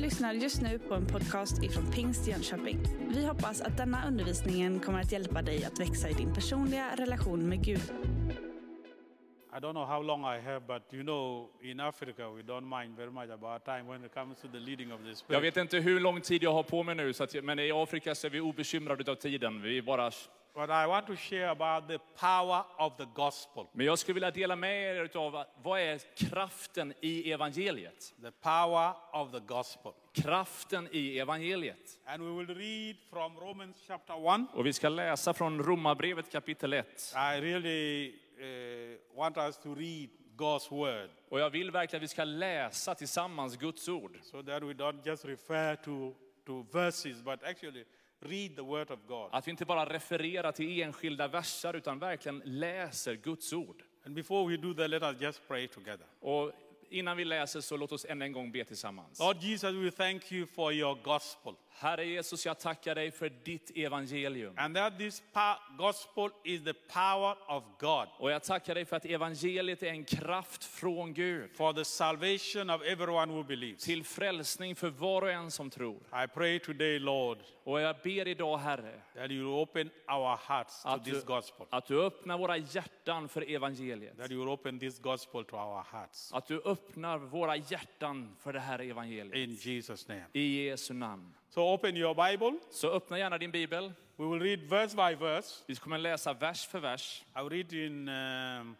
lyssnar just nu på en podcast ifrån Pingst Jönköping. Vi hoppas att denna undervisning kommer att hjälpa dig att växa i din personliga relation med Gud. I don't know how long I have, but you know, in Africa, we don't mind very much about time when it comes to the leading of the Jag vet inte hur lång tid jag har på mig nu, att, men i Afrika så är vi obekymrade av tiden. Vi bara... But I want to share about the power of the gospel. Men jag skulle vilja dela med er av vad är kraften i evangeliet? The power of the gospel. Kraften i evangeliet. And we will read from Romans chapter 1. Och vi ska läsa från Romarbrevet kapitel 1. I really uh, want us to read God's word Och jag vill verkligen att vi ska läsa tillsammans Guds ord. so that we don't just refer to, to verses, but actually read the word of God. Att vi inte bara refererar till enskilda verser utan verkligen läser Guds ord. And before we do that, let us just pray together. Och innan vi läser så låt oss än en gång be tillsammans. Lord Jesus, we thank you for your gospel. Herre Jesus, jag tackar dig för ditt evangelium. And that this gospel is the power of God Och jag tackar dig för att evangeliet är en kraft från Gud for the salvation of everyone who believes. till frälsning för var och en som tror. I pray today, Lord, Och jag ber idag, Herre, that you open our hearts to att this du, gospel. att du öppnar våra hjärtan för evangeliet. That you open this gospel to our hearts. Att du öppnar våra hjärtan för det här evangeliet. In Jesus' name. I Jesu namn. So open your Bible. Så öppna gärna din bibel. We will read verse by verse. Vi kommer läsa vers för vers. I will read in, um,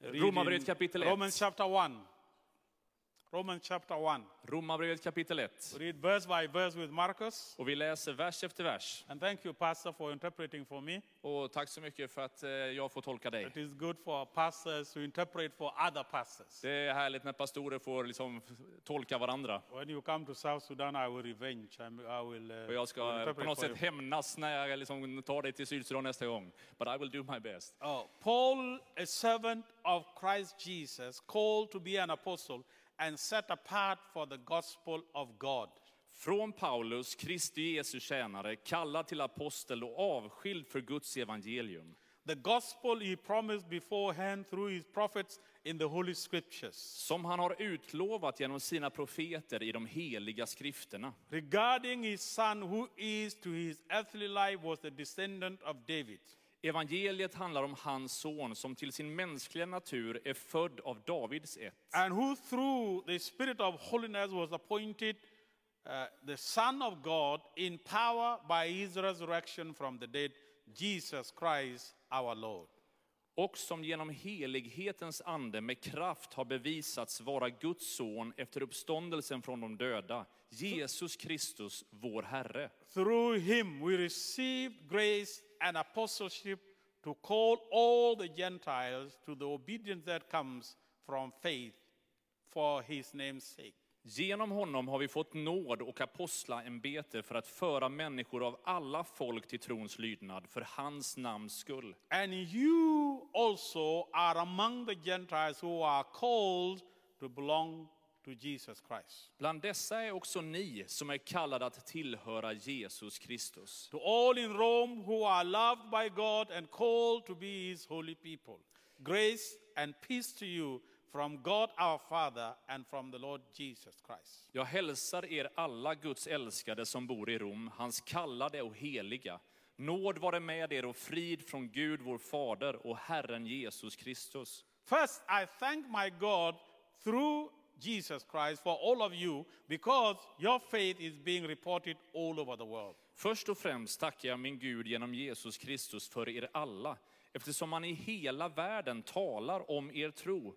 Romarbrevet kapitel ett. Romans chapter 1. Romans chapter 1. Romarbrevet kapitel 1. Read verse by verse with Marcus. Och vi läser vers efter vers. And thank you, Pastor, for interpreting for me. Och tack så mycket för att eh, jag får tolka dig. It is good for pastors to interpret for other pastors. Det är härligt när pastorer får liksom tolka varandra. When you come to South Sudan, I will revenge. I will, uh, Och jag ska på något sätt hämnas när jag liksom tar dig till Sydsudan nästa gång. But I will do my best. Oh, Paul, a servant of Christ Jesus, called to be an apostle and set apart for the gospel of God. Från Paulus, Kristi Jesu tjänare, kallad till apostel och avskild för Guds evangelium. The gospel he promised beforehand through his prophets in the Holy Scriptures Som han har utlovat genom sina profeter i de heliga skrifterna. regarding his son, who is to his earthly life was the descendant of David. Evangeliet handlar om hans son som till sin mänskliga natur är född av Davids ett. and who through the Spirit of holiness was appointed uh, the Son of God in power by his resurrection from the dead, Jesus Christ our Lord. och som genom helighetens ande med kraft har bevisats vara Guds son efter uppståndelsen från de döda, Jesus Kristus, vår Herre. Through him we received grace and apostleship to call all the Gentiles to the obedience that comes from faith for his name's sake. Genom honom har vi fått nåd och apostlaämbete för att föra människor av alla folk till trons lydnad för hans namns skull. And you also are among the Gentiles who are called to belong to Jesus Christ. Bland dessa är också ni som är kallade att tillhöra Jesus Kristus. To all in Rome who are loved by God and called to be his holy people, grace and peace to you from God our Father and from the Lord Jesus Christ. Jag hälsar er alla Guds älskade som bor i Rom, hans kallade och heliga. Nåd vare med er och frid från Gud vår Fader och Herren Jesus Kristus. First, I thank my God through Jesus Christ for all of you because your faith is being reported all over the world. Först och främst tackar jag min Gud genom Jesus Kristus för er alla, eftersom han i hela världen talar om er tro.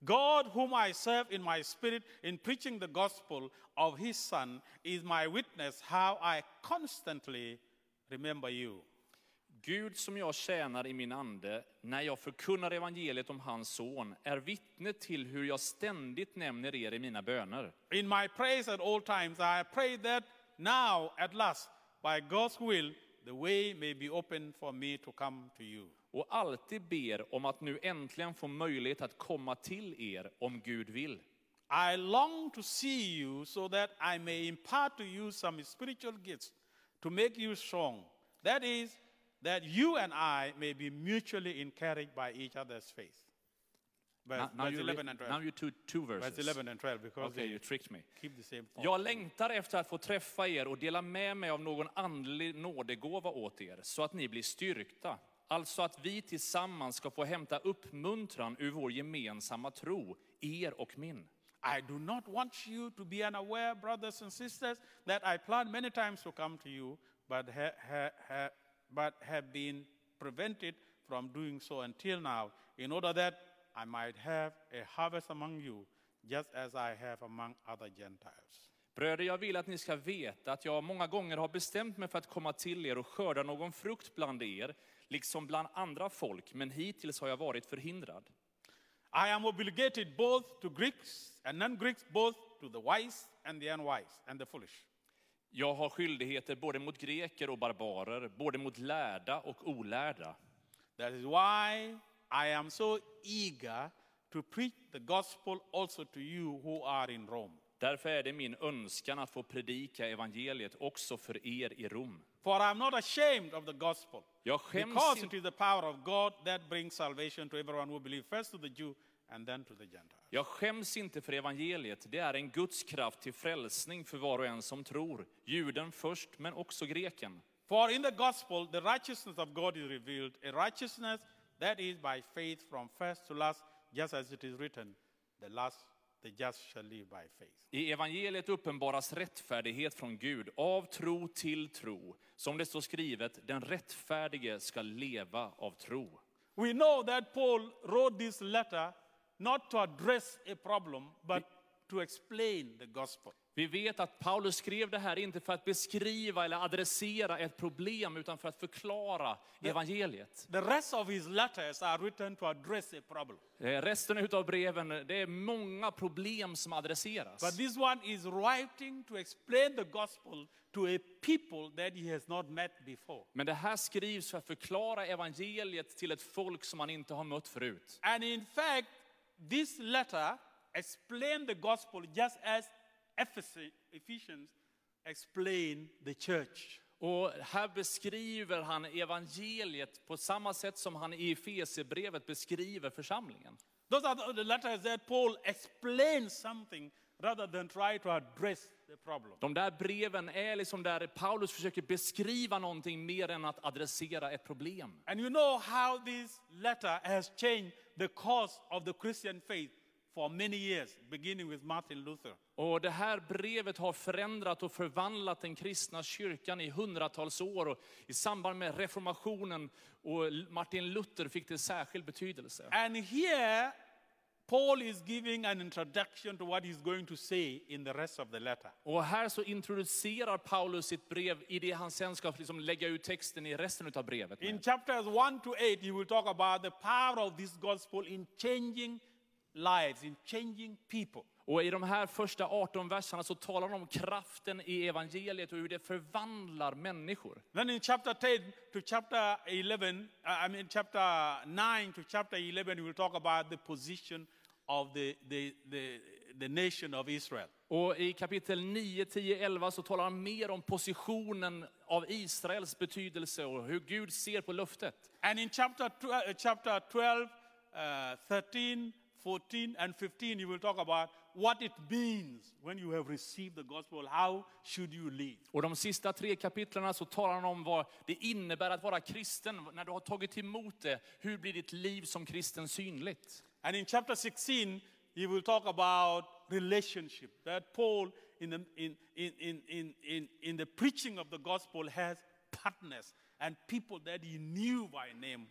God, whom I serve in my spirit in preaching the gospel of his Son, is my witness how I constantly remember you. Gud som jag tjänar i min ande, när jag förkunnar evangeliet om hans son, är vittne till hur jag ständigt nämner er i mina böner. In my prayers at all times, I pray that now, at last, by God's will, the way may be open for me to come to you. Och alltid ber om att nu äntligen få möjlighet att komma till er om Gud vill. I long to see you so that I may impart to you some spiritual gifts to make you strong. That is, that you and I may be mutually encouraged by each other's faith. verse, Now, now, verse you 11 and now 12. you two, two Verse verses. 11 and 12, because Okay, you tricked me. keep the same thought. Jag längtar efter att få träffa er och dela med mig av någon andlig nådegåva åt er, så att ni blir styrkta. Alltså att vi tillsammans ska få hämta uppmuntran ur vår gemensamma tro, er och min. I do not want you to be unaware, brothers and sisters, that I planned many times to come to you, but, ha, ha, ha, but have been prevented from doing so until now, in order that I might have a harvest among you, just as I have among other Gentiles. Bröder, jag vill att ni ska veta att jag många gånger har bestämt mig för att komma till er och skörda någon frukt bland er, liksom bland andra folk, men hittills har jag varit förhindrad. I am obligated both to Greeks and non Greeks, both to the wise and the unwise and the foolish. Jag har skyldigheter både mot greker och barbarer, både mot lärda och olärda. That is why I am so eager to preach the gospel also to you who are in Rome. Därför är det min önskan att få predika evangeliet också för er i Rom. For I am not ashamed of the gospel, Jag skäms, because it is the power of God that brings salvation to everyone who believes, first to the Jew and then to the Gentile. jag skäms inte för evangeliet. Det är en Guds kraft till frälsning för var och en som tror. Juden först, men också greken. For in the gospel, the righteousness of God is revealed, a righteousness that is by faith from first to last, just as it is written, the last, the just shall live by faith. I evangeliet uppenbaras rättfärdighet från Gud, av tro till tro. Som det står skrivet, den rättfärdige ska leva av tro. We know that Paul wrote this letter not to address a problem, but to explain the gospel. Vi vet att Paulus skrev det här inte för att beskriva eller adressera ett problem, utan för att förklara evangeliet. The rest of his letters are written to address a problem. Eh, Resten av breven, det är många problem som adresseras. But this one is writing to explain the gospel to a people that he has not met before. Men det här skrivs för att förklara evangeliet till ett folk som man inte har mött förut. And in fact, this letter explained the gospel just as Ephes- Ephesians explained the church. Och här beskriver han evangeliet på samma sätt som han i Efesierbrevet beskriver församlingen. Those are the letters that Paul explains something rather than try to address the problem. De där breven är liksom där Paulus försöker beskriva någonting mer än att adressera ett problem. And you know how this letter has changed the course of the Christian faith for many years, beginning with Martin Luther. Och det här brevet har förändrat och förvandlat den kristna kyrkan i hundratals år. Och I samband med reformationen och Martin Luther fick det särskild betydelse. And here, Paul is giving an introduction to what he's going to say in the rest of the letter. Och här så introducerar Paulus sitt brev i det han sen ska liksom lägga ut texten i resten av brevet. In Med. chapters 1 to 8, he will talk about the power of this gospel in changing lives, in changing people. Och i de här första 18 verserna så talar han om kraften i evangeliet och hur det förvandlar människor. Then in chapter 10 to chapter 11, uh, I mean chapter 9 to chapter 11, he will talk about the position of the, the, the, the nation of Israel. Och i kapitel 9, 10, 11 så talar han mer om positionen av Israels betydelse och hur Gud ser på löftet. And in chapter, uh, chapter 12, uh, 13, 14, and 15, he will talk about what it means when you have received the gospel. How should you live? Och de sista tre kapitlerna så talar han om vad det innebär att vara kristen. När du har tagit emot det, hur blir ditt liv som kristen synligt? And in chapter 16, he will talk about relationship. That Paul, in the, in, in, in, in, in, in the preaching of the gospel, has partners and people that he knew by name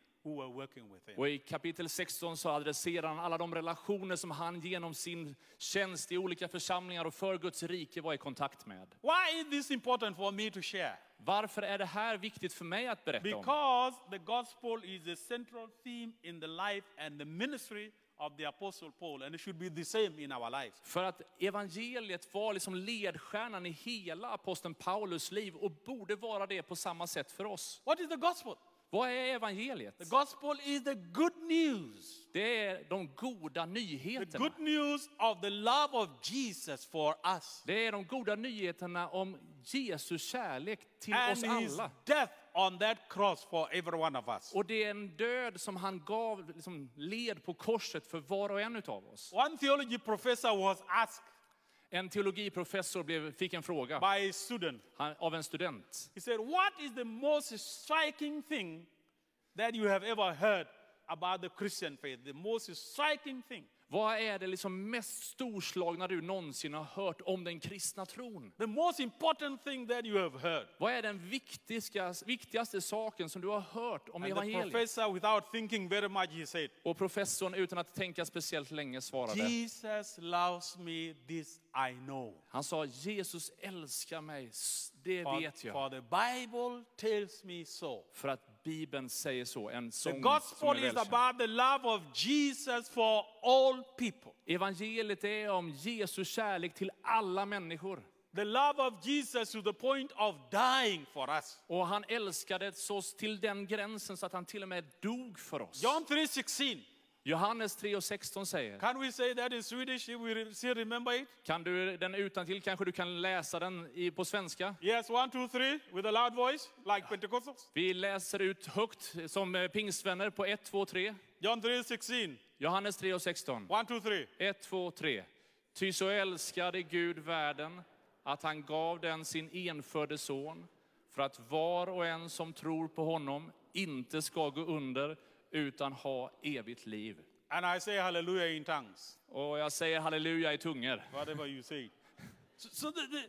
Och i kapitel 16 så adresserar han alla de relationer som han genom sin tjänst i olika församlingar och för Guds rike var i kontakt med. Why is this important for me to share? Varför är det här viktigt för mig att berätta om? Because the gospel is the central theme in the life and the ministry of the apostle Paul, and it should be the same in our lives. För att evangeliet var liksom ledstjärnan i hela aposteln Paulus liv och borde vara det på samma sätt för oss. What is the gospel? Vad är evangeliet? The gospel is the good news. Det är de goda The nyheterna. good news of the love of Jesus for us Det är de goda nyheterna om Jesus kärlek till and oss his alla. death on that cross for every one of us. Och det är en död som han gav, liksom, led på korset för var och en utav oss. One theology professor was asked En teologiprofessor blev, fick en fråga by a student. han, av en student. He said, What is the most striking thing that you have ever heard about the Christian faith? The most striking thing. Vad är det liksom mest storslagna du någonsin har hört om den kristna tron? The most important thing that you have heard. Vad är den viktigaste, viktigaste saken som du har hört om And the evangeliet? professor, without thinking very much, he said, Och professorn utan att tänka speciellt länge svarade. Jesus loves me, this I know. Han sa Jesus älskar mig, det For, vet jag. for the Bible tells me so. För att Bibeln säger så, en The sång som gospel is välkänd. about the love of Jesus for all people. Evangeliet är om Jesu kärlek till alla människor. The love of Jesus to the point of dying for us. Och han älskade oss till den gränsen så att han till och med dog för oss. John 3:16. Johannes 3 och 16 säger, Can we say that in Swedish if we still remember it? kan du den utan till kanske du kan läsa den i, på svenska? Yes, one, two, three, with a loud voice, like Pentecostals. Vi läser ut högt som eh, pingstvänner på 1, 2, 3. John 3:16. Johannes 3 och 16. One, two, three. 1, 2, 3. Ty så älskade Gud världen att han gav den sin enfödde son för att var och en som tror på honom inte ska gå under utan ha evigt liv. And I say hallelujah in tongues, Och jag säger halleluja i tungor. whatever you say. So, so the, the,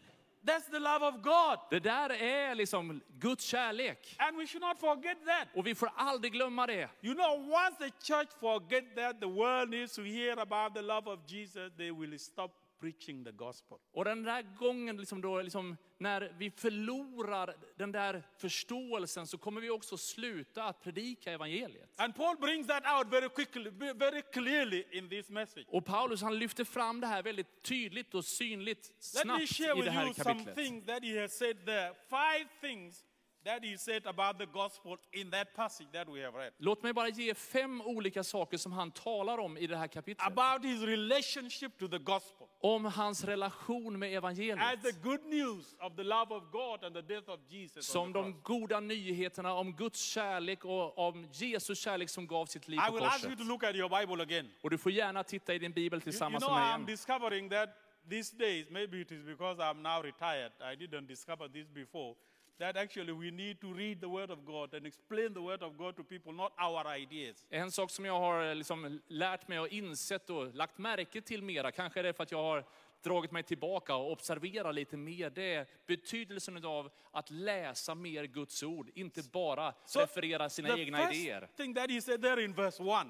that's the love of God. Det där är liksom Guds kärlek. And we should not forget that. Och vi får aldrig glömma det. You know, once the church forget that, the world needs to hear about the love of Jesus, they will stop preaching the gospel. Och den där gången, liksom då, liksom, när vi förlorar den där förståelsen så kommer vi också sluta att predika evangeliet. And Paul brings that out very quickly, very clearly in this message. Och Paulus han lyfter fram det här väldigt tydligt och synligt Let me snabbt share i with det här you some kapitlet. things that he has said there. Five things that he said about the gospel in that passage that we have read. Låt mig bara ge fem olika saker som han talar om i det här kapitlet. About his relationship to the gospel. Om hans relation med As evangeliet. the good news of the love of God and the death of Jesus. Som de goda nyheterna om Guds kärlek och om Jesu kärlek som gav sitt liv I på will ask you korset. to look at your Bible again. Och du får gärna titta i din bibel You, you tillsammans know, med mig I'm discovering that these days, maybe it is because I'm now retired, I didn't discover this before, that actually we need to read the Word of God and explain the Word of God to people, not our ideas. En sak som jag har liksom lärt mig och insett och lagt märke till mera, kanske är det för att jag har dragit mig tillbaka och observerat lite mer, det är betydelsen av att läsa mer Guds ord, inte bara referera sina the egna first idéer. thing that he said there in verse 1,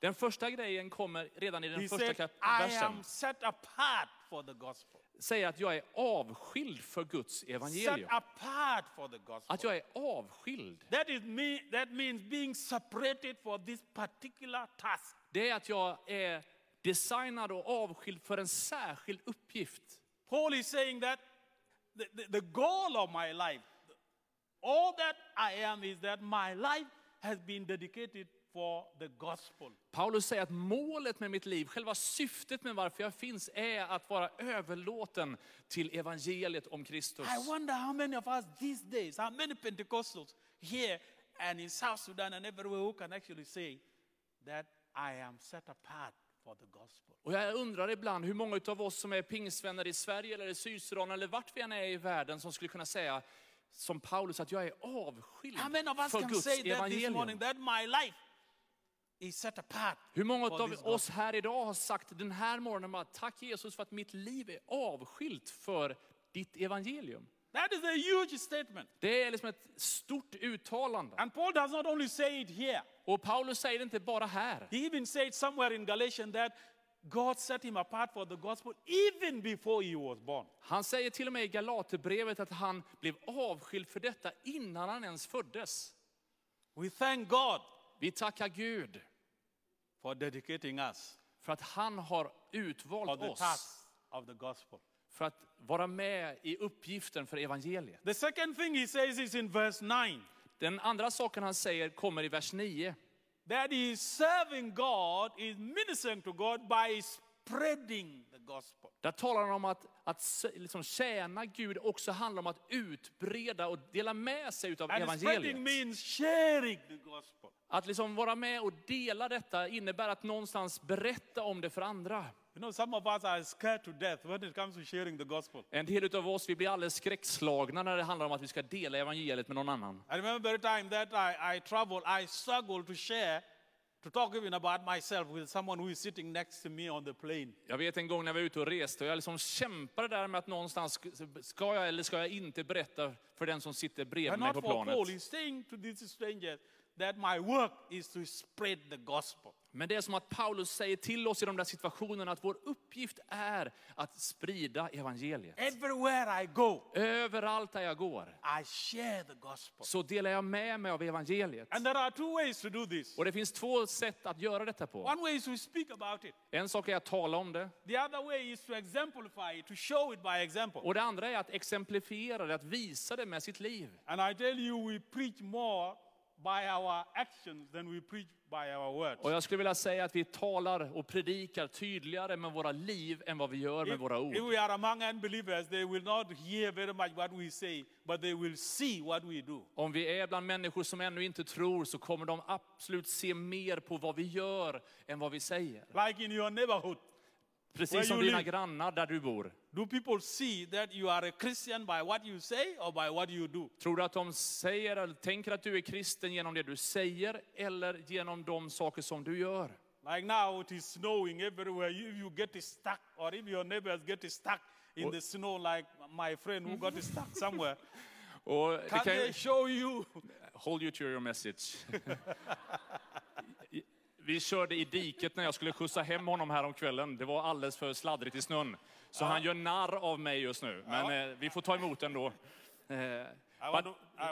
Den första grejen kommer redan i den he första said, kap- I versen. am set apart. Säger att jag är avskild för Guds evangelium. Att jag är avskild. That, is me, that means being separated for this particular task. Det är att jag är designad och avskild för en särskild uppgift. Paul is saying that the, the, the goal of my life, all that I am, is that my life has been dedicated for the gospel. Paulus säger att målet med mitt liv, själva syftet med varför jag finns, är att vara överlåten till evangeliet om Kristus. I wonder how many of us these days, how many Pentecostals here and in South Sudan and everywhere who can actually say that I am set apart for the gospel. Och jag undrar ibland hur många av oss som är pingsvänner i Sverige eller i Sydsudan eller vart vi än är i världen som skulle kunna säga som Paulus att jag är avskild How many of us för can Guds say that this evangelium. Hur många av oss här idag har sagt den här morgonen bara tack Jesus för att mitt liv är avskilt för ditt evangelium. That is a huge statement. Det är liksom ett stort uttalande. And Paul does not only say it here, Och Paulus säger det inte bara här. he even said somewhere in Galatians that God set him apart for the gospel even before he was born. Han säger till och med i Galaterbrevet att han blev avskild för detta innan han ens föddes. We thank God Vi tackar Gud for dedicating us för att han har utvalt the oss of the gospel. för att vara med i uppgiften för evangeliet. The second thing he says is in verse 9 Den andra saken han säger kommer i vers 9. that he is serving God, is ministering to God by spreading. Där talar han om att, att liksom tjäna Gud också handlar om att utbreda och dela med sig spreading evangeliet. means sharing the gospel. Att liksom vara med och dela detta innebär att någonstans berätta om det för andra. You know, some of us are scared to death when it comes to sharing the gospel. En del av oss vi blir alldeles skräckslagna när det handlar om att vi ska dela evangeliet med någon annan. I remember the time that I, I traveled, I struggled to share, to talk even about myself with someone who is sitting next to me on the plane. Jag vet en gång när vi var ute och reste och jag liksom kämpade där med att någonstans, ska jag eller ska jag inte berätta för den som sitter bredvid mig not på for Paul, planet. he's saying to these strangers that my work is to spread the gospel. Men det är som att Paulus säger till oss i de där situationerna att vår uppgift är att sprida evangeliet. Everywhere I go, Överallt där jag går I share the gospel. så delar jag med mig av evangeliet. And there are two ways to do this. Och det finns två sätt att göra detta på. One way is to speak about it. En sak är att tala om det The other way is to exemplify it, to show it by example. och det andra är att exemplifiera det, att visa det med sitt liv. And I tell you, we preach more by our actions than we preach. Och jag skulle vilja säga att vi talar och predikar tydligare med våra liv än vad vi gör med If, våra ord. if we are among unbelievers, they will not hear very much what we say, but they will see what we do. Om vi är bland människor som ännu inte tror så kommer de absolut se mer på vad vi gör än vad vi säger. Like in your neighborhood, Precis som dina live. grannar där du bor. do people see that you are a Christian by what you say or by what you do? Tror du att de säger eller tänker att du är kristen genom det du säger eller genom de saker som du gör? Like now, it is snowing everywhere. If you get stuck, or if your neighbors get stuck in the snow, like my friend who got stuck somewhere, Och can they show you? hold you to your message. Vi körde i diket när jag skulle skjutsa hem honom här om kvällen. Det var alldeles för sladdrigt i snön. Så han gör narr av mig just nu. Men eh, vi får ta emot ändå. Eh, to- want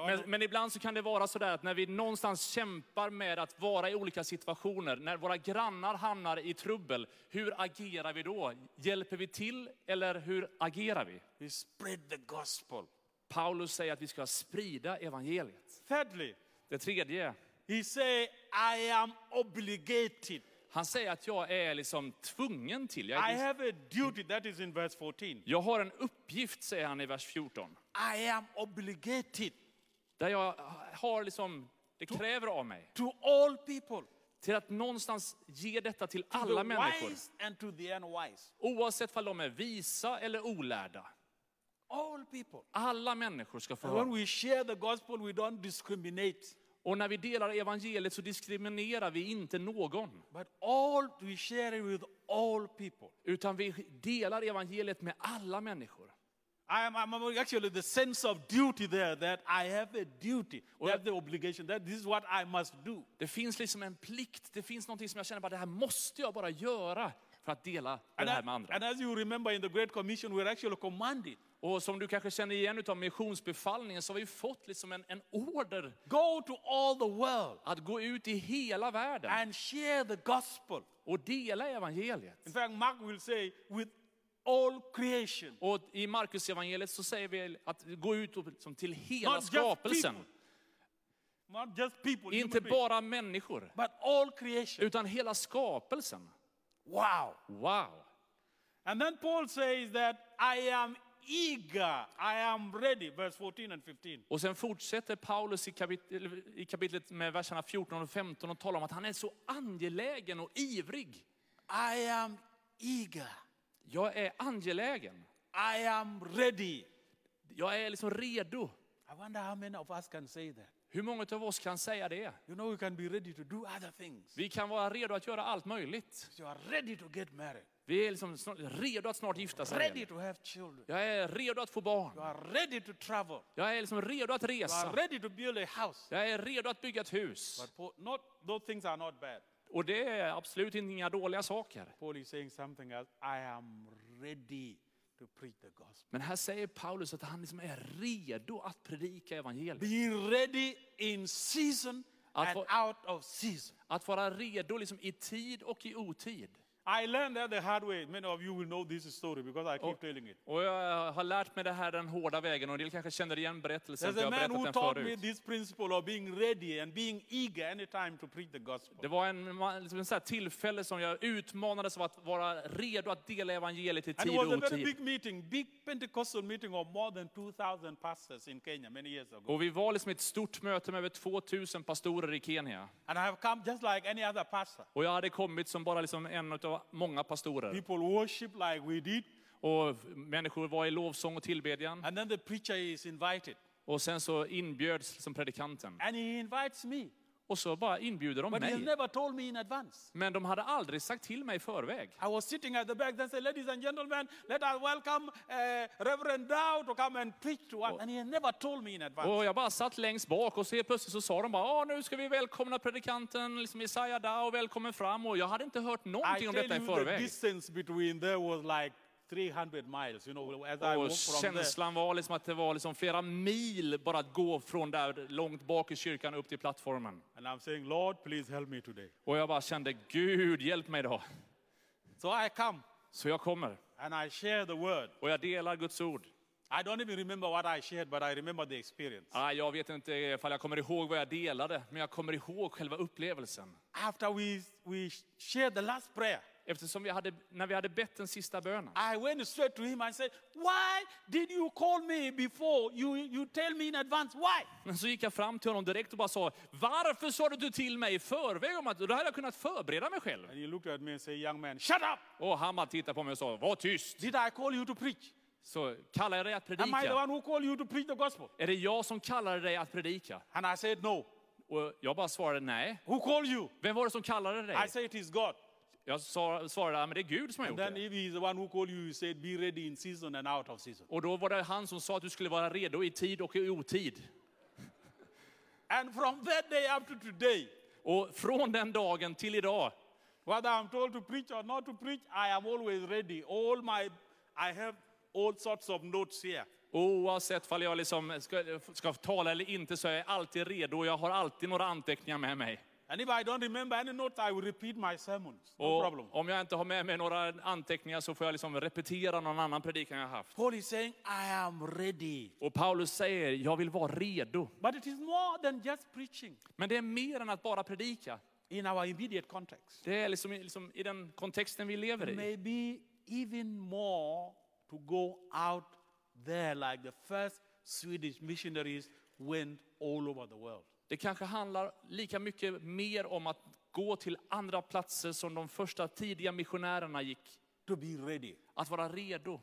men, men ibland så kan det vara sådär att när vi någonstans kämpar med att vara i olika situationer, när våra grannar hamnar i trubbel, hur agerar vi då? Hjälper vi till eller hur agerar vi? We spread the gospel. Paulus säger att vi ska sprida evangeliet. Thirdly, Det tredje, he say, I am obligated. han säger att jag är liksom tvungen till. Jag, I är, have a duty. That is in verse 14. jag har en uppgift, säger han i vers 14. I am obligated Där jag har liksom, det kräver av mig. to all people, Till att någonstans ge detta till to alla the människor. and to the unwise. Oavsett om de är visa eller olärda. All people. Alla människor ska få And when höra. we share the gospel, we don't discriminate, Och när vi delar evangeliet så diskriminerar vi inte någon. but all we share it with all people. Utan vi delar evangeliet med alla människor. I am I'm actually the sense of duty there that I have a duty. That's the obligation. That this is what I must do. Det finns liksom en plikt, det finns någonting som jag känner bara det här måste jag bara göra för att dela det här med andra. and as you remember in the Great Commission, we're actually commanded Och som du kanske känner igen av missionsbefallningen så har vi fått liksom en, en order go to all the world att gå ut i hela världen and share the gospel. och dela evangeliet. In fact, Mark will say, with all creation. Och i Markus evangeliet så säger vi att gå ut och liksom till hela Not just skapelsen. people. Not just people, Inte bara människor, but all creation. utan hela skapelsen. Wow. Wow! And then Paul says that I am eager, I am ready, verse 14 and 15. Och sen fortsätter Paulus i, kapit- i kapitlet med verserna 14 och 15 och talar om att han är så angelägen och ivrig. I am eager, Jag är angelägen. I am ready. Jag är liksom redo. I wonder how many of us can say that. Hur många av oss kan säga det? You know, we can be ready to do other things. Vi kan vara redo att göra allt möjligt. You are ready to get married, Vi är liksom redo att snart gifta ready sig. to have children, Jag är redo att få you barn. are ready to travel, Jag är liksom redo att you are resa. ready to build a house. Jag är redo att bygga ett hus. But Paul, not, those things are not bad. Och det är absolut inga dåliga saker. Paul is saying something else. I am ready to preach the gospel. Men här säger Paulus att han liksom är redo att predika evangeliet. Be ready in season Att and out of season. Att vara redo liksom i tid och i otid. I learned that the hard way. Many of you will know this story because I keep telling it. Och jag har lärt mig det här den hårda vägen och del kanske känner igen berättelsen, There's för jag a har man who berättat den taught me förut. this principle of being ready and being eager anytime to preach the gospel. Det var en, man- liksom en här tillfälle som jag utmanades av att vara redo att dela evangeliet i And it tid was och a very otid. big meeting, big Pentecostal meeting of more than 2,000 pastors in Kenya many years ago. Och vi var liksom ett stort möte med över 2000 pastorer i Kenya. And I have come just like any other pastor. Och jag hade kommit som bara liksom en av många pastorer. People worship like we did, Och människor var i lovsång och tillbedjan. and then the preacher is invited. Och sen så inbjöds liksom predikanten. And he invites me. Och så bara inbjuder de But he mig. never told me in advance. Men de hade aldrig sagt till mig i förväg. I was sitting at the back, then said, Ladies and gentlemen, let us welcome uh, Reverend Dow to come and preach to us. And he never told me in advance. Och jag bara satt längst bak och så helt plötsligt så sa de bara, "Ja, nu ska vi välkomna predikanten liksom Isaiah Dow, välkommen fram. Och jag hade inte hört I någonting om tell detta i you, the förväg. distance between there was like 300 miles, you know, as I walked from känslan var liksom att det var liksom flera mil bara att gå från där långt bak i kyrkan upp till plattformen. And I'm saying, Lord, please help me today. Och jag bara kände, Gud hjälp mig då. So I come Så jag kommer and I share the word. och jag delar Guds ord. I don't even remember what I shared, but I remember the experience. Ah, jag vet inte ifall jag kommer ihåg vad jag delade, men jag kommer ihåg själva upplevelsen. After we, we shared the last prayer, Eftersom vi hade, när vi hade bett den sista bönen. I went straight to him and said, Why did you call me before? You, you tell me in advance. Why? Men så gick jag fram till honom direkt och bara sa, varför sa du till mig i förväg om att, då hade jag kunnat förbereda mig själv. And he looked at me and said, Young man, shut up! Och han bara tittade på mig och sa, var tyst. Did I call you to preach? Så kallar jag dig att Am I the predika? one who called you to preach the gospel? Är det jag som kallade dig att predika? And I said, No. Och jag bara svarade nej. Who called you? Vem var det som kallade I dig? said, It is God. Jag svarade, men det är Gud som har gjort then det. if he is the one who called you, he said, Be ready in season and out of season. Och då var det han som sa att du skulle vara redo i tid och i otid. And from that day up to today, Och från den dagen till idag, whether I'm told to preach or not to preach, I am always ready. All my, I have all sorts of notes here. oavsett om jag liksom ska, ska tala eller inte så är jag alltid redo jag har alltid några anteckningar med mig. And if I don't remember any notes, I will repeat my sermons. No problem. Om jag inte har med mig några anteckningar så får jag liksom repetera någon annan predikan jag haft. Paul is saying, I am ready. Och Paulus säger, jag vill vara redo. But it is more than just preaching Men det är mer än att bara predika. in our immediate context. Det är liksom, liksom i den kontexten vi lever i. Maybe even more to go out there like the first Swedish missionaries went all over the world. Det kanske handlar lika mycket mer om att gå till andra platser som de första tidiga missionärerna gick. To be ready. Att vara redo.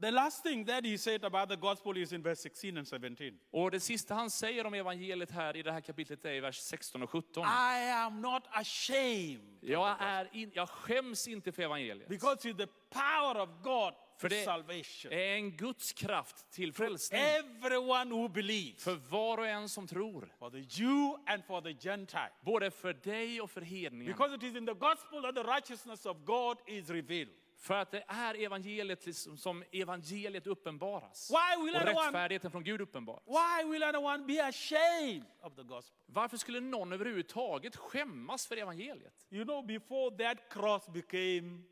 The last thing that he said about the gospel is in verse 16 and 17. Och det sista han säger om evangeliet här i det här kapitlet är i vers 16 och 17. I am not ashamed Jag, är in, jag skäms inte för evangeliet. because it's the power of God För det salvation. är en Guds kraft till frälsning. Everyone who believes, För var och en som tror. for the Jew and for the Gentile. Både för dig och för hedningen. Because it is in the gospel that the righteousness of God is revealed. För att det är evangeliet liksom som evangeliet uppenbaras. Why will Och anyone, rättfärdigheten från Gud uppenbaras. why will anyone be ashamed of the gospel? Varför skulle någon överhuvudtaget skämmas för evangeliet? You know, before that cross became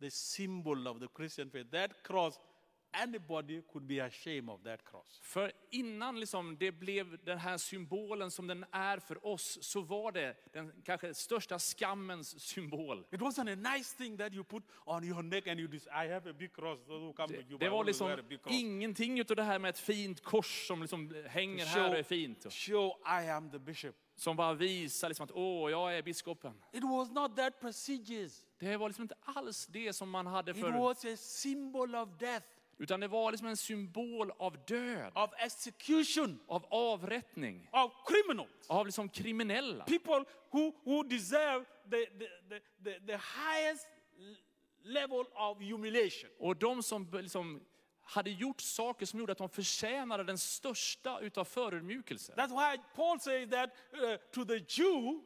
the symbol of the Christian faith, that cross, anybody could be ashamed of that cross. För innan liksom det blev den här symbolen som den är för oss, så var det den kanske största skammens symbol. It wasn't a nice thing that you put on your neck and you just, I have a big cross. Who come to you, Det I var always wear liksom a big cross. ingenting utav det här med ett fint kors som liksom hänger här och är fint. show I am the bishop. Som bara visar liksom att åh, jag är biskopen. It was not that prestigious. Det var liksom inte alls det som man hade It för, was a symbol of death, utan det var liksom en symbol av död, of execution, av avrättning, of criminals. av liksom kriminella. People who, who deserve the, the, the, the, highest level of humiliation. Och de som liksom hade gjort saker som gjorde att de förtjänade den största utav förödmjukelser. That's why Paul says that uh, to the Jew,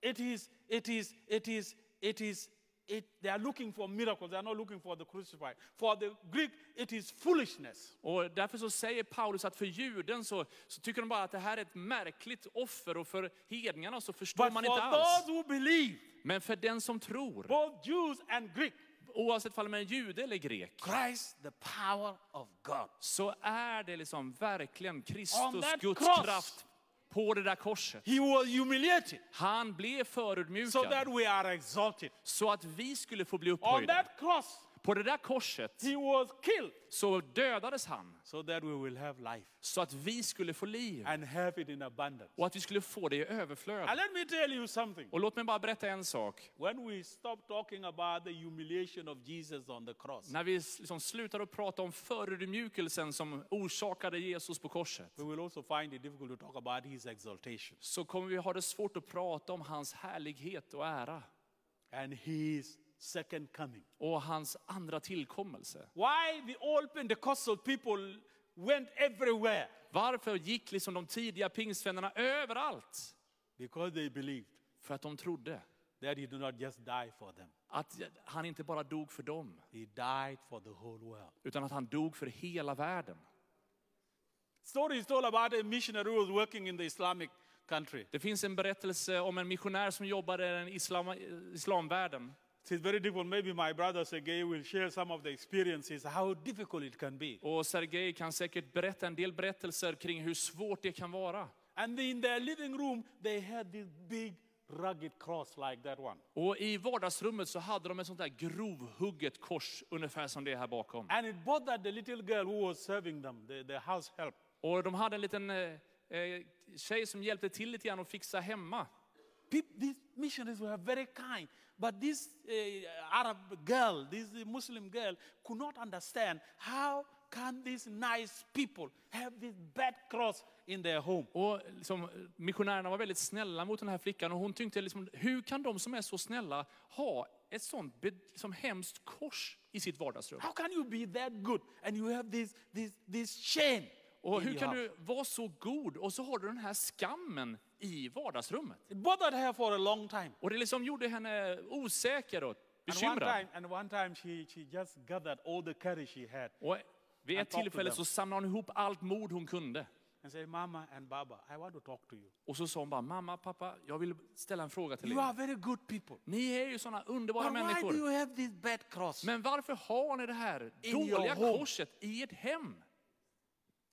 it is, it is, it is, it is it, they are looking for miracles. They are not looking for the crucified. For the Greek, it is foolishness. Och därför så säger Paulus att för juden så, så tycker de bara att det här är ett märkligt offer och för hedningarna så förstår But man inte those alls. who believe, Men för den som tror, both Jews and Greek, oavsett om man är jude eller grek, Christ, the power of God. så är det liksom verkligen On Kristus, that Guds cross. kraft på det där korset. He was humiliated Han blev so that förödmjukad we are exalted. så att vi skulle få bli On upphöjda. that cross, På det där korset he was killed så dödades han so that we will have life så att vi skulle få liv and have it in abundance. och att vi skulle få det i överflöd. And let me tell you something. Och låt mig bara berätta en sak. When we stop talking about the humiliation of Jesus on the cross, När vi liksom slutar att prata om förödmjukelsen som orsakade Jesus på korset we will also find it difficult to talk about his exaltation så kommer vi ha det svårt att prata om hans härlighet och ära and his second coming. och hans andra tillkommelse. Why the old Pentecostal people went everywhere? Varför gick liksom de tidiga pingstvännerna överallt? Because they believed För att de trodde that he did not just die for them, att han inte bara dog för dem, he died for the whole world. utan att han dog för hela världen. Story is told about a missionary who was working in the Islamic country. Det finns en berättelse om en missionär som jobbade i den islam, islamvärlden. It's very difficult. Maybe my brother Sergei will share some of the experiences, how difficult it can be. Och Sergej kan säkert berätta en del berättelser kring hur svårt det kan vara. And in their living room, they had this big rugged cross like that one. Och i vardagsrummet så hade de ett sånt där grovhugget kors, ungefär som det är här bakom. And it bothered the little girl who was serving them, the, the house help. Och de hade en liten eh, eh, tjej som hjälpte till lite grann att fixa hemma. These missionaries were very kind, but this uh, Arab girl, this Muslim girl, could not understand how can these nice people have this bad cross in their home. Och liksom, missionärerna var väldigt snälla mot den här flickan och hon tyckte liksom, hur kan de som är så snälla ha ett sånt liksom, hemskt kors i sitt vardagsrum? How can you be that good and you have this, this, this shame? Och hur kan du vara så god och så har du den här skammen i vardagsrummet? It bothered her for a long time. Och det liksom gjorde henne osäker och And one bekymrad. time, and one time she, she just gathered all the courage she had Och vid ett tillfälle så samlade hon ihop allt mod hon kunde. and said, Mama and Baba, I want to talk to you. Och så sa hon bara, mamma, pappa, jag vill ställa en fråga till You are er. very good people. Ni är ju sådana underbara But why do människor. you have this bad cross? Men varför har ni det här In dåliga korset i ert hem?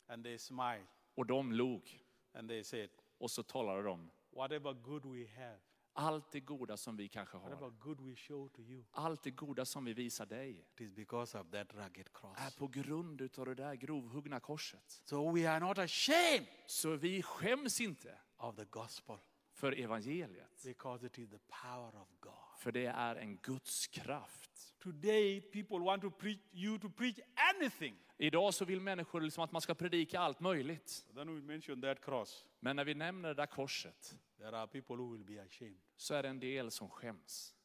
And they smiled Och de log. and they said, Och så talade de. Whatever good we have, Allt det goda som vi kanske har, good we show to you, allt det goda som vi visar dig, it is because of that rugged cross. är på grund utav det där grovhuggna korset. So we are not ashamed Så vi skäms inte of the gospel för evangeliet. because it is the power of God. För det är en Guds kraft. Today, people want to preach you to preach anything. Idag så vill människor liksom att man ska predika allt möjligt. Then we mention that cross. Men när vi nämner det där korset There are people who will be ashamed. så är det en del som skäms.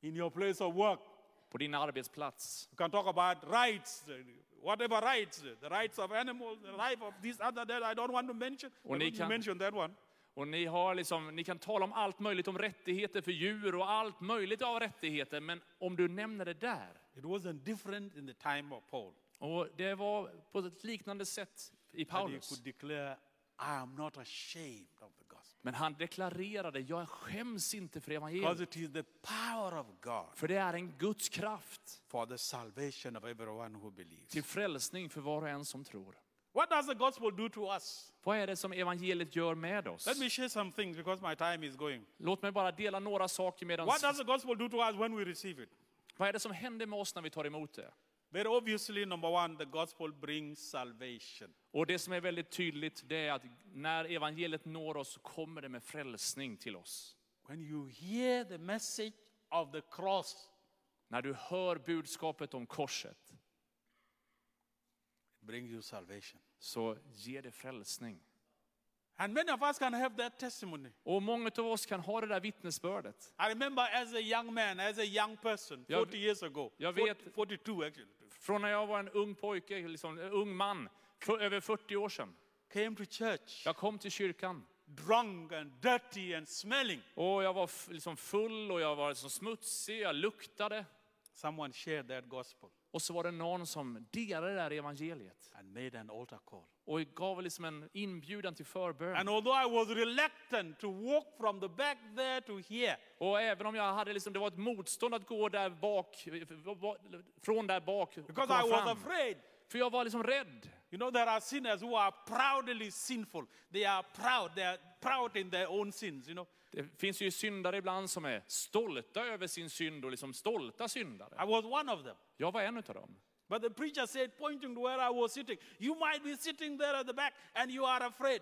In your place of work, På din arbetsplats. you can talk about rights, whatever rights, the rights of animals, the life of this, other, that. I don't want to mention. Och ni kan- mention that one. Och ni, har liksom, ni kan tala om allt möjligt, om rättigheter för djur och allt möjligt av rättigheter. Men om du nämner det där. It wasn't different in the time of Paul. Och det var på ett liknande sätt i Paulus. Men han deklarerade, jag skäms inte för evangeliet. För det är en Guds kraft for the salvation of everyone who believes. till frälsning för var och en som tror. What does the gospel do to us? Vad är det som evangeliet gör med oss? Let me share some things because my time is going. Låt mig bara dela några saker med What does the gospel do to us when we receive it? Vad är det som händer med oss när vi tar emot det? Very obviously, number one, the gospel brings salvation. Och det som är väldigt tydligt det är att när evangeliet når oss så kommer det med frälsning till oss. When you hear the message of the cross, När du hör budskapet om korset it brings you salvation. så ger det frälsning. And many of us can have that testimony. Och många av oss kan ha det där vittnesbördet. I remember as a young man, as a young person, Jag- 40 years ago, jag 40 vet- 42 actually, Från när jag var en ung pojke, liksom, en ung man, för över 40 år sedan. came to church Jag kom till kyrkan. drunk and dirty and smelling. Och jag var f- liksom full och jag var liksom smutsig, jag luktade. Someone shared that gospel Och så var det någon som delade det här evangeliet and made an altar call. och gav liksom en inbjudan till förbön. And although I was reluctant to walk from the back there to here, Och även om jag hade liksom, det var ett motstånd att gå där bak, från där bak. och because komma I was fram. afraid. För jag var liksom rädd. You know, there are sinners who are proudly sinful. They are proud. They are proud in their own sins, you know. Det finns ju syndare ibland som är stolta över sin synd och liksom stolta syndare. I was one of them. Jag var en av dem. But the preacher said, pointing to where I was sitting, You might be sitting there at the back and you are afraid.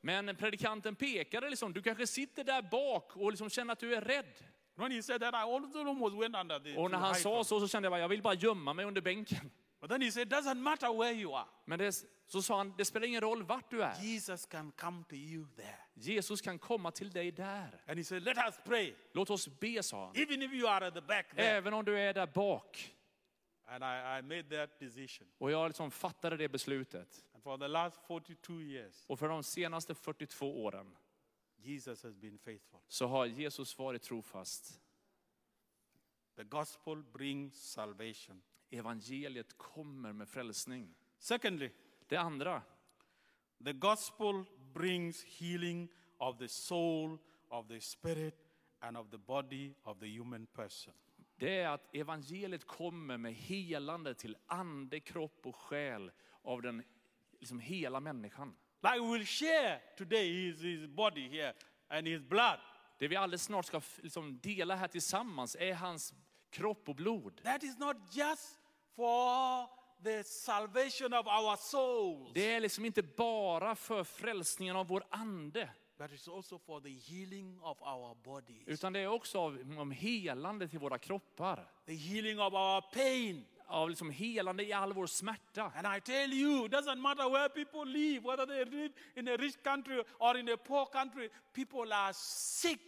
Men predikanten pekade liksom, du kanske sitter där bak och liksom känner att du är rädd. When he said that, I also almost went under the. Och när han sa så så kände jag bara, jag vill bara gömma mig under bänken. But then he said, Doesn't matter where you are, Men det, så sa han, det spelar ingen roll vart du är. Jesus can come to you there. Jesus kan komma till dig där. And he said, Let us pray, Låt oss be, sa han. even if you are at the back there. Även om du är där bak. And I, I made that decision. Och jag liksom fattade det beslutet. And for the last 42 years, Och för de senaste 42 åren Jesus has been faithful. så har Jesus varit trofast. The gospel brings salvation. Evangeliet kommer med frälsning. Secondly, Det andra, the gospel brings healing of the soul, of the spirit, and of the body of the human person. det är att evangeliet kommer med helande till ande, kropp och själ av den liksom hela människan. Like we'll share today his, his body here and his blood. Det vi alldeles snart ska liksom dela här tillsammans är hans kropp och blod. That is not just for the salvation of our souls, Det är liksom inte bara för frälsningen av vår ande, but it's also for the healing of our bodies, utan det är också av, om helande till våra kroppar. the healing of our pain. Av liksom helande i all vår smärta. And I tell you, it doesn't matter where people live, whether they live in a rich country or in a poor country, people are sick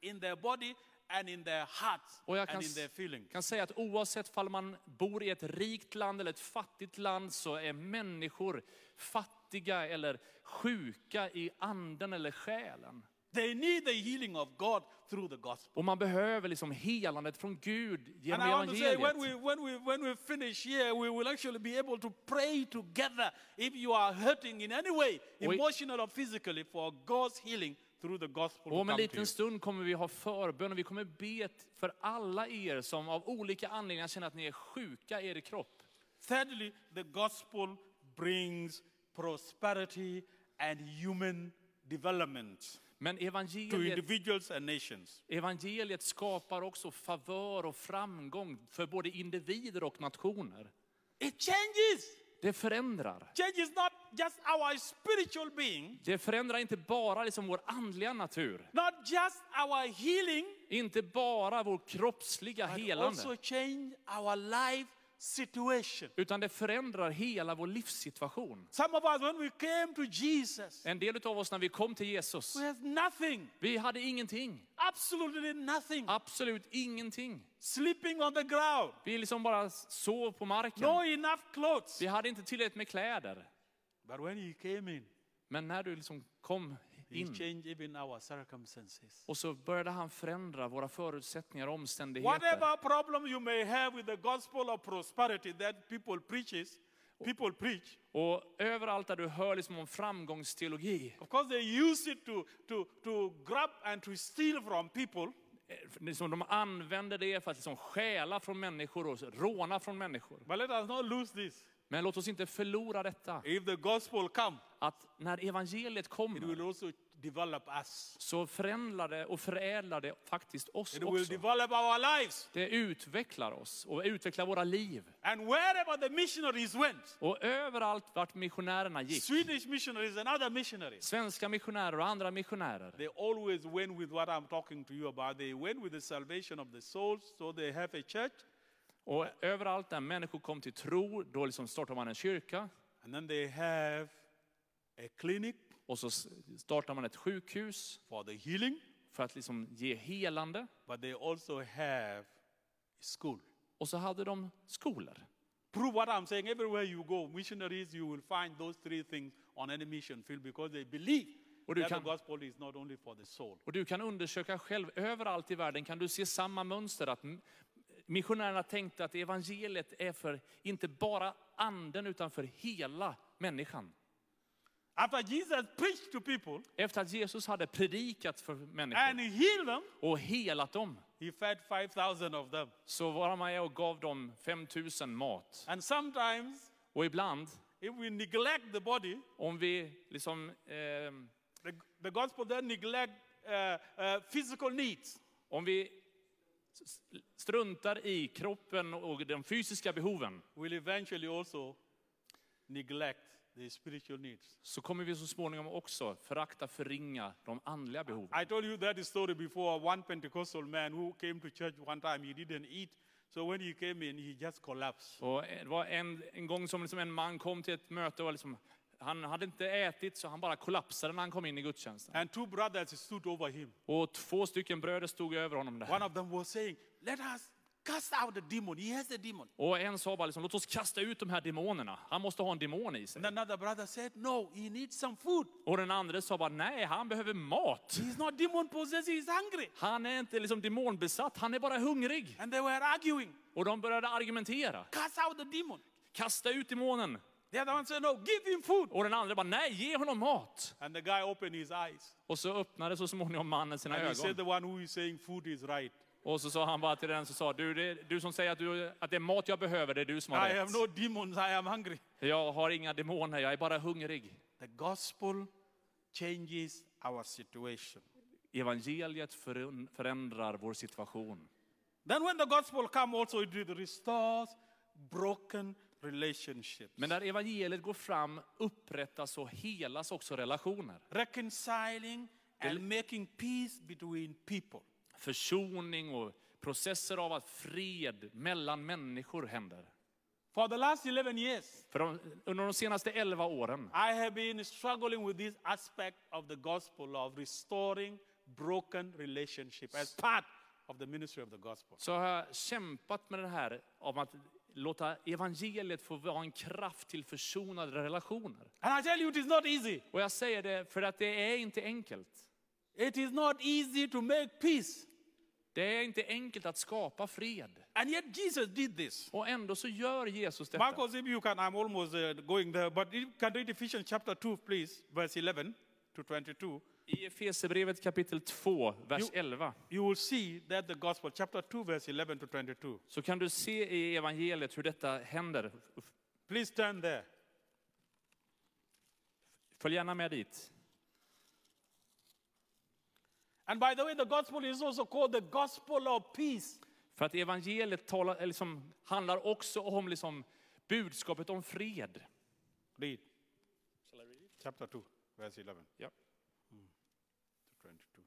in their body and in their hearts Och jag and kan, in their feelings. kan säga att oavsett fall man bor i ett rikt land eller ett fattigt land så är människor fattiga eller sjuka i anden eller själen. They need the healing of God through the gospel. Och man behöver liksom helandet från Gud And genom I want to say, when evangeliet. we, when, we, when we finish here, we will actually be able to pray together if you are hurting in any way, emotional or physically, for God's healing through the gospel Och om en liten stund kommer vi ha förbön och vi kommer be för alla er som av olika anledningar känner att ni är sjuka i er kropp. Thirdly, the gospel brings prosperity and human development Men evangeliet, evangeliet skapar också favör och framgång för både individer och nationer. It changes. Det förändrar. Changes not just our spiritual being, Det förändrar inte bara liksom vår andliga natur, not just our healing, inte bara vår kroppsliga but helande, also change our life situation. utan det förändrar hela vår livssituation. Some of us, when we came to Jesus, En del av oss när vi kom till Jesus, we had nothing, vi hade ingenting. absolutely nothing, Absolut ingenting. sleeping on the ground, Vi liksom bara sov på marken. no enough clothes. Vi hade inte tillräckligt med kläder. But when He came in, Men när du liksom kom He in changed even our circumstances. och så började han förändra våra förutsättningar och omständigheter. Whatever problem you may have with the gospel of prosperity that people preaches, people preach, Och överallt där du hör liksom om framgångsteologi, of course they use it to, to, to grab and to steal from people. eh, liksom de använder det för att liksom stjäla från människor och råna från människor. But let us not lose this. Men låt oss inte förlora detta. If the gospel come, Att när evangeliet it will kommer also develop us. så förändrar det och förädlar det faktiskt oss It will också. develop our lives. Det utvecklar oss och utvecklar våra liv. And wherever the missionaries went, Och överallt vart missionärerna gick, Swedish missionaries and other missionaries, svenska missionärer och andra missionärer, they always went with what I'm talking to you about. They went with the salvation of the souls, so they have a church, Och överallt där människor kom till tro, då liksom startar man en kyrka. and then they have a clinic Och så startar man ett sjukhus for the healing, för att liksom ge helande. but they also have school. Och så hade de skolor. Prove what I'm saying. Everywhere you go, missionaries, you will find those three things on any mission field because they believe Och du kan-. Och du kan undersöka själv, överallt i världen kan du se samma mönster. Att missionärerna tänkte att evangeliet är för inte bara anden utan för hela människan. After Jesus preached to people Efter att Jesus hade predikat för and människor he healed them, och helat dem, he fed 5,000 of them. så var han med och gav dem 5000 mat. And sometimes, Och ibland, if we neglect the body, om vi liksom, eh, the, the gospel then neglect uh, uh, physical needs. om vi struntar i kroppen och de fysiska behoven, We'll eventually also neglect the spiritual needs. så kommer vi så småningom också förakta, förringa de andliga behoven. I told you that story before. One Pentecostal man who came to church one time, he didn't eat. So when he came in, he just collapsed. Och det var en, en gång som liksom en man kom till ett möte och liksom, han hade inte ätit så han bara kollapsade när han kom in i gudstjänsten. And two brothers stood over him. Och två stycken bröder stod över honom där. One of them was saying, Let us cast out the demon. He has a demon. Och en sa bara liksom, låt oss kasta ut de här demonerna. Han måste ha en demon i sig. And another brother said, No, he needs some food. Och den andra sa bara, nej han behöver mat. He's not demon possessed, he's hungry. Han är inte liksom demonbesatt, han är bara hungrig. And they were arguing. Och de började argumentera. Cast out the demon. Kasta ut demonen. The other one said, No, give him food. Och den andra bara, nej ge honom mat. And the guy opened his eyes. Och så öppnade så småningom mannen sina And he said, ögon. The one who is saying food is right. Och så sa han bara till den som sa, du, det, du som säger att, du, att det är mat jag behöver, det är du som har I have rätt. no demons, I am hungry. Jag har inga demoner, jag är bara hungrig. The gospel changes our situation. Evangeliet förändrar vår situation. Then when the gospel comes also it restores broken relationships. Men när evangeliet går fram upprättas och helas också relationer. reconciling and making peace between people. Försoning och processer av att fred mellan människor händer. For the last 11 years, För de, under de senaste 11 åren I have been struggling with this aspect of the gospel of restoring broken relationship as part of the ministry of the gospel. så har jag kämpat med det här om att låta evangeliet få vara en kraft till försonade relationer. And I tell you, it is not easy. Och jag säger det för att det är inte enkelt. It is not easy to make peace. Det är inte enkelt att skapa fred. And yet Jesus did this. Och ändå så gör Jesus detta. Marcos, if you can, I'm almost uh, going there, but you can read Ephesians chapter 2, please, verse 11 to 22. I Efesierbrevet kapitel 2, vers Jo. 11, You will see that the gospel, chapter 2, verse 11 to 22. så kan du se i evangeliet hur detta händer. Please turn there. Följ gärna med dit. And by the way, the gospel is also called the gospel of peace. För att evangeliet talar, liksom, handlar också om liksom, budskapet om fred. Read. Chapter 2, verse 11 Ja. to 22.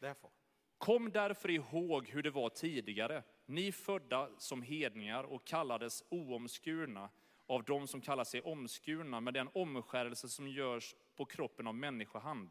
Therefore, Kom därför ihåg hur det var tidigare. Ni födda som hedningar och kallades oomskurna av de som kallar sig omskurna med den omskärelse som görs på kroppen av människohand.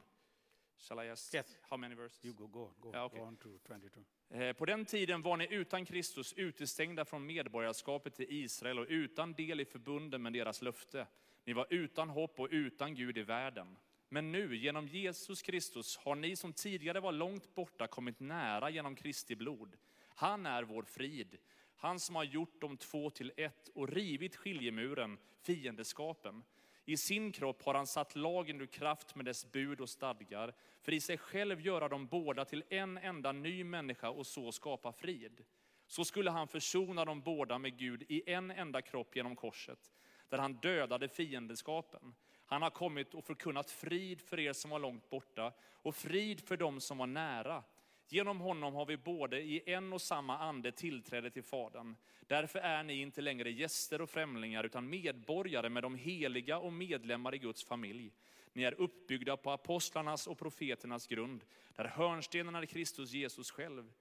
Shall I ask Yes. how many verses? you go, go, go, Ja, okej. go on to 22. Eh, På den tiden var ni utan Kristus utestängda från medborgarskapet till Israel och utan del i förbunden med deras löfte. Ni var utan hopp och utan Gud i världen. Men nu, genom Jesus Kristus, har ni som tidigare var långt borta kommit nära genom Kristi blod. Han är vår frid. Han som har gjort de två till ett och rivit skiljemuren, fiendeskapen. I sin kropp har han satt lagen ur kraft med dess bud och stadgar, för i sig själv göra dem båda till en enda ny människa och så skapa frid. Så skulle han försona dem båda med Gud i en enda kropp genom korset, där han dödade fiendeskapen. Han har kommit och förkunnat frid för er som var långt borta och frid för dem som var nära. Genom honom har vi både i en och samma ande tillträde till Fadern. Därför är ni inte längre gäster och främlingar utan medborgare med de heliga och medlemmar i Guds familj. Ni är uppbyggda på apostlarnas och profeternas grund, där hörnstenen är Kristus Jesus själv.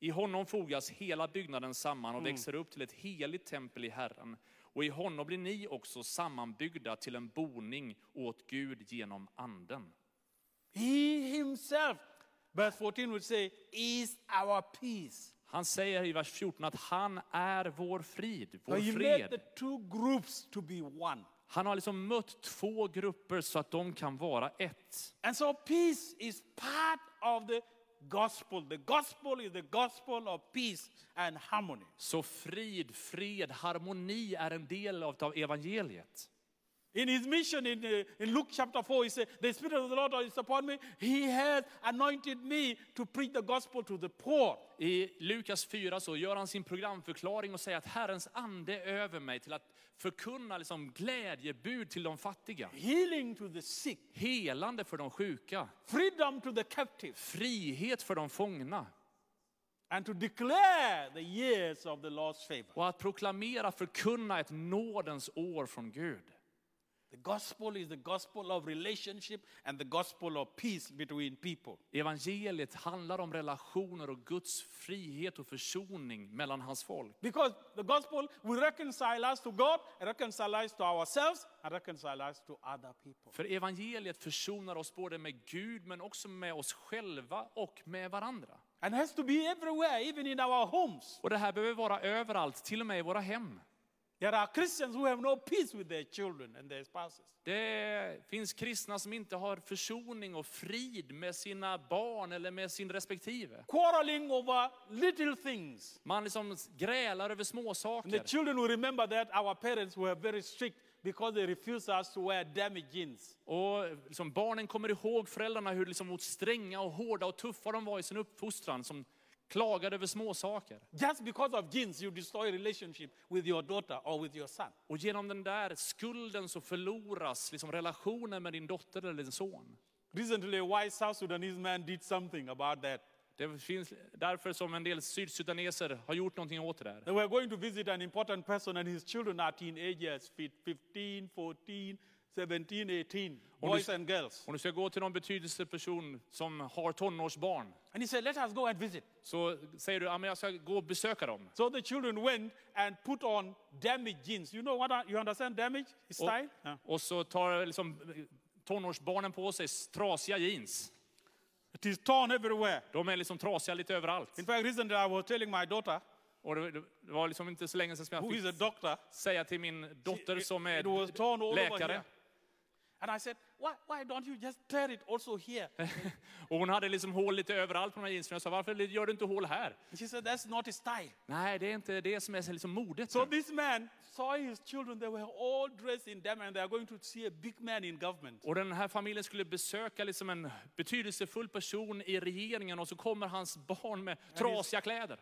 I honom fogas hela byggnaden samman och växer upp till ett heligt tempel i Herren. Och i honom blir ni också sammanbyggda till en boning åt Gud genom anden. He himself, verse 14 would say, is our peace. Han säger i vers 14 att han är vår frid, So vår he made the fred. two groups to be one. Han har liksom mött två grupper så att de kan vara ett. And so peace is part of the gospel. The gospel is the gospel of peace and harmony. Så frid, fred, harmoni är en del av evangeliet. In his mission in, uh, in Luke chapter 4, he said, The Spirit of the Lord is upon me. He has anointed me to preach the gospel to the poor. I Lukas 4 så gör han sin programförklaring och säger att Herrens ande är över mig till att förkunna liksom glädjebud till de fattiga. healing to the sick, Helande för de sjuka. freedom to the captive, Frihet för de fångna. and to declare the years of the Lord's favor. Och att proklamera, förkunna ett nådens år från Gud. The gospel is the gospel of relationship and the gospel of peace between people. Evangeliet handlar om relationer och Guds frihet och försoning mellan hans folk. Because the gospel will reconcile us to God, reconcile us to ourselves, and reconcile us to other people. För evangeliet försonar oss både med Gud men också med oss själva och med varandra. And has to be everywhere, even in our homes. Och det här behöver vara överallt, till och med i våra hem. There are Christians who have no peace with their children and their spouses. Det finns kristna som inte har försoning och frid med sina barn eller med sin respektive. Quarreling over little things. Man liksom grälar över And the småsaker. children will remember that our parents were very strict because they refused us to wear damaged jeans. Och liksom barnen kommer ihåg föräldrarna hur liksom stränga och hårda och tuffa de var i sin uppfostran. Som klagade över småsaker. Just because of jeans, you destroy relationship with your daughter or with your son. Och genom den där skulden så förloras liksom relationen med din dotter eller din son. Recently, a wise South Sudanese man did something about that. Det finns därför som en del sydsudaneser har gjort någonting åt det där. They were going to visit an important person, and his children are teenagers 15, 14, 17, 18, boys and girls. Om du ska gå till någon betydelseperson som har tonårsbarn And he said, Let us go and visit. så säger du jag ska gå och besöka dem. So the children went and put on damaged jeans. You know what? You understand damage? Style? Yeah. Och så tar liksom tonårsbarnen på sig trasiga jeans. It is torn everywhere. De är liksom trasiga lite överallt. In fact, recently I was telling my daughter, Och det, var liksom inte så länge sedan som jag fick säga till min dotter som är torn all over here. läkare. And I said, why, why don't you just tear it also here? Och hon hade liksom hål lite överallt på de här jeansen. Jag sa, varför gör du inte hål här? And she said, that's not style. Nej, det är inte det som är liksom modet. So this man saw his children, they were all dressed in them and they are going to see a big man in government. Och den här familjen skulle besöka liksom en betydelsefull person i regeringen och så kommer hans barn med trasiga kläder.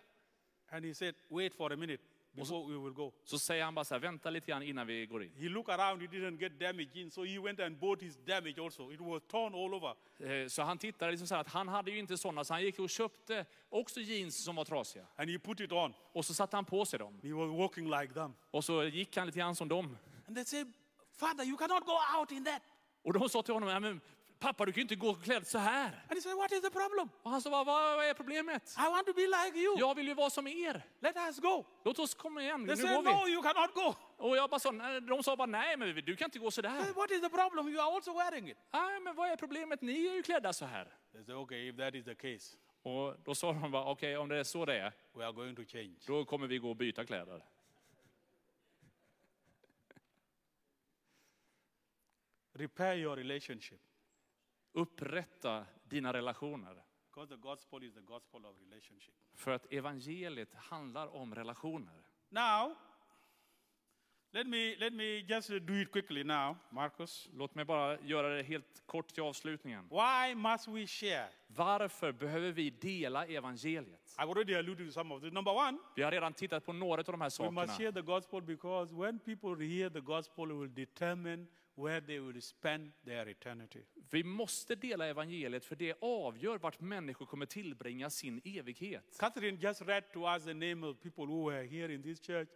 And he said, wait for a minute before we will go. Så säger han bara så här, vänta lite grann innan vi går in. He looked around, he didn't get damage in, so he went and bought his damage also. It was torn all over. Eh, Så han tittade liksom så här att han hade ju inte sådana, så han gick och köpte också jeans som var trasiga. And he put it on. Och så satte han på sig dem. He was walking like them. Och så gick han lite grann som dem. And they said, Father, you cannot go out in that. Och de sa till honom, "Ja, men pappa du kan ju inte gå klädd så här. And he said, What is the problem? Och han sa, vad, vad är problemet? I want to be like you. Jag vill ju vara som er. Let us go. Låt oss komma igen, nu They said, går No, vi. you cannot go. Och jag bara sa, de sa bara, nej men du kan inte gå så där. said, What is the problem? You are also wearing it. Nej men vad är problemet? Ni är ju klädda så här. They said, Okay, if that is the case, Och då sa de bara, okej om det är så det är, we are going to change. då kommer vi gå och byta kläder. Repair your relationship. Upprätta dina relationer. Because the gospel is the gospel of relationship. För att evangeliet handlar om relationer. Now, let me, let me just do it quickly now, Marcus. Låt mig bara göra det helt kort till avslutningen. Why must we share? Varför behöver vi dela evangeliet? I've already alluded to some of this. Number one, Vi har redan tittat på några av de här we must sakerna. share the gospel because when people hear the gospel, will determine where they will spend their eternity. Vi måste dela evangeliet för det avgör vart människor kommer tillbringa sin evighet. Catherine just read to us the name of people who were here in this church